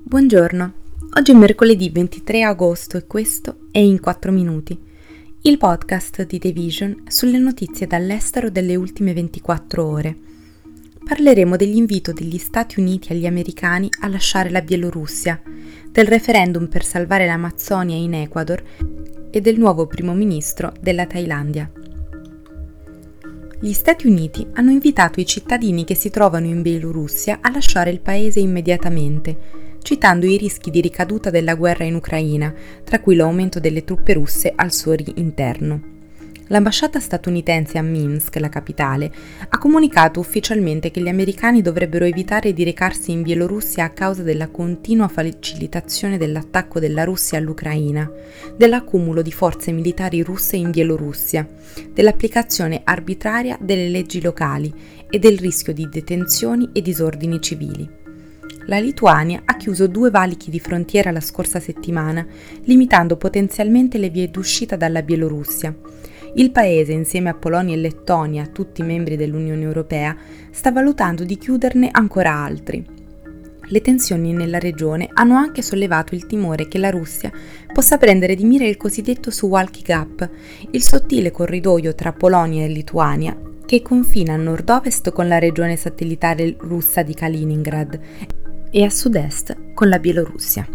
Buongiorno, oggi è mercoledì 23 agosto e questo è In 4 Minuti, il podcast di The Vision sulle notizie dall'estero delle ultime 24 ore. Parleremo dell'invito degli Stati Uniti agli americani a lasciare la Bielorussia, del referendum per salvare l'Amazzonia in Ecuador e del nuovo primo ministro della Thailandia. Gli Stati Uniti hanno invitato i cittadini che si trovano in Bielorussia a lasciare il paese immediatamente, citando i rischi di ricaduta della guerra in Ucraina, tra cui l'aumento delle truppe russe al suo interno. L'ambasciata statunitense a Minsk, la capitale, ha comunicato ufficialmente che gli americani dovrebbero evitare di recarsi in Bielorussia a causa della continua facilitazione dell'attacco della Russia all'Ucraina, dell'accumulo di forze militari russe in Bielorussia, dell'applicazione arbitraria delle leggi locali e del rischio di detenzioni e disordini civili la Lituania ha chiuso due valichi di frontiera la scorsa settimana, limitando potenzialmente le vie d'uscita dalla Bielorussia. Il paese, insieme a Polonia e Lettonia, tutti membri dell'Unione Europea, sta valutando di chiuderne ancora altri. Le tensioni nella regione hanno anche sollevato il timore che la Russia possa prendere di mira il cosiddetto Suwalki Gap, il sottile corridoio tra Polonia e Lituania che confina a nord-ovest con la regione satellitare russa di Kaliningrad e a sud-est con la Bielorussia.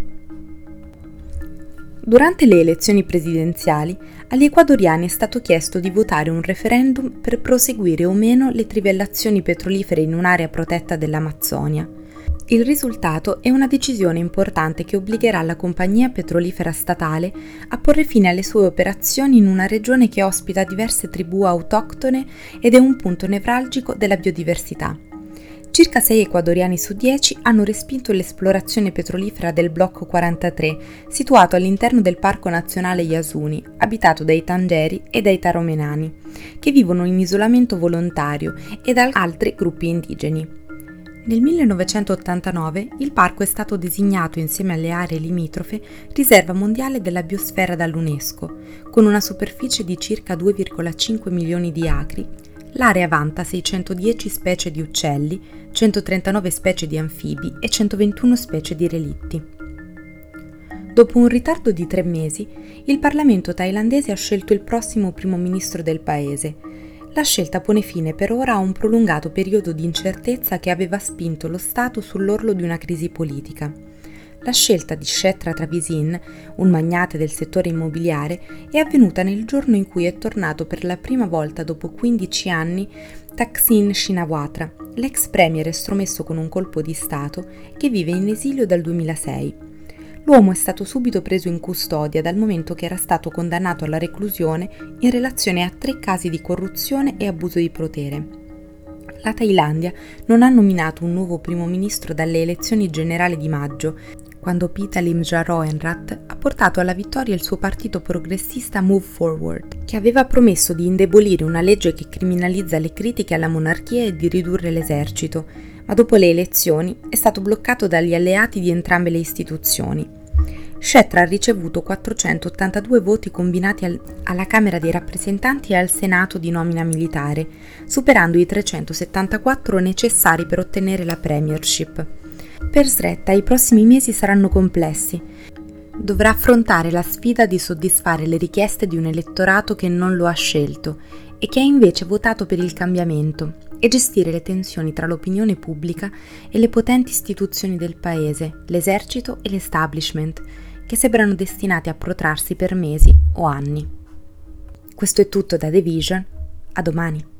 Durante le elezioni presidenziali agli ecuadoriani è stato chiesto di votare un referendum per proseguire o meno le trivellazioni petrolifere in un'area protetta dell'Amazzonia. Il risultato è una decisione importante che obbligherà la compagnia petrolifera statale a porre fine alle sue operazioni in una regione che ospita diverse tribù autoctone ed è un punto nevralgico della biodiversità. Circa 6 ecuadoriani su 10 hanno respinto l'esplorazione petrolifera del blocco 43, situato all'interno del Parco Nazionale Yasuni, abitato dai Tangeri e dai Taromenani, che vivono in isolamento volontario e da altri gruppi indigeni. Nel 1989 il parco è stato designato insieme alle aree limitrofe riserva mondiale della biosfera dall'UNESCO, con una superficie di circa 2,5 milioni di acri L'area vanta 610 specie di uccelli, 139 specie di anfibi e 121 specie di relitti. Dopo un ritardo di tre mesi, il Parlamento thailandese ha scelto il prossimo primo ministro del paese. La scelta pone fine per ora a un prolungato periodo di incertezza che aveva spinto lo Stato sull'orlo di una crisi politica. La scelta di Shetra Travisin, un magnate del settore immobiliare, è avvenuta nel giorno in cui è tornato per la prima volta dopo 15 anni Thaksin Shinawatra, l'ex premier estromesso con un colpo di Stato che vive in esilio dal 2006. L'uomo è stato subito preso in custodia dal momento che era stato condannato alla reclusione in relazione a tre casi di corruzione e abuso di potere la Thailandia non ha nominato un nuovo primo ministro dalle elezioni generali di maggio quando Pita Limjaroenrat ha portato alla vittoria il suo partito progressista Move Forward, che aveva promesso di indebolire una legge che criminalizza le critiche alla monarchia e di ridurre l'esercito, ma dopo le elezioni è stato bloccato dagli alleati di entrambe le istituzioni. Shetra ha ricevuto 482 voti combinati al, alla Camera dei rappresentanti e al Senato di nomina militare, superando i 374 necessari per ottenere la premiership. Per Sretta i prossimi mesi saranno complessi. Dovrà affrontare la sfida di soddisfare le richieste di un elettorato che non lo ha scelto e che ha invece votato per il cambiamento e gestire le tensioni tra l'opinione pubblica e le potenti istituzioni del paese, l'esercito e l'establishment, che sembrano destinati a protrarsi per mesi o anni. Questo è tutto da The Vision, a domani.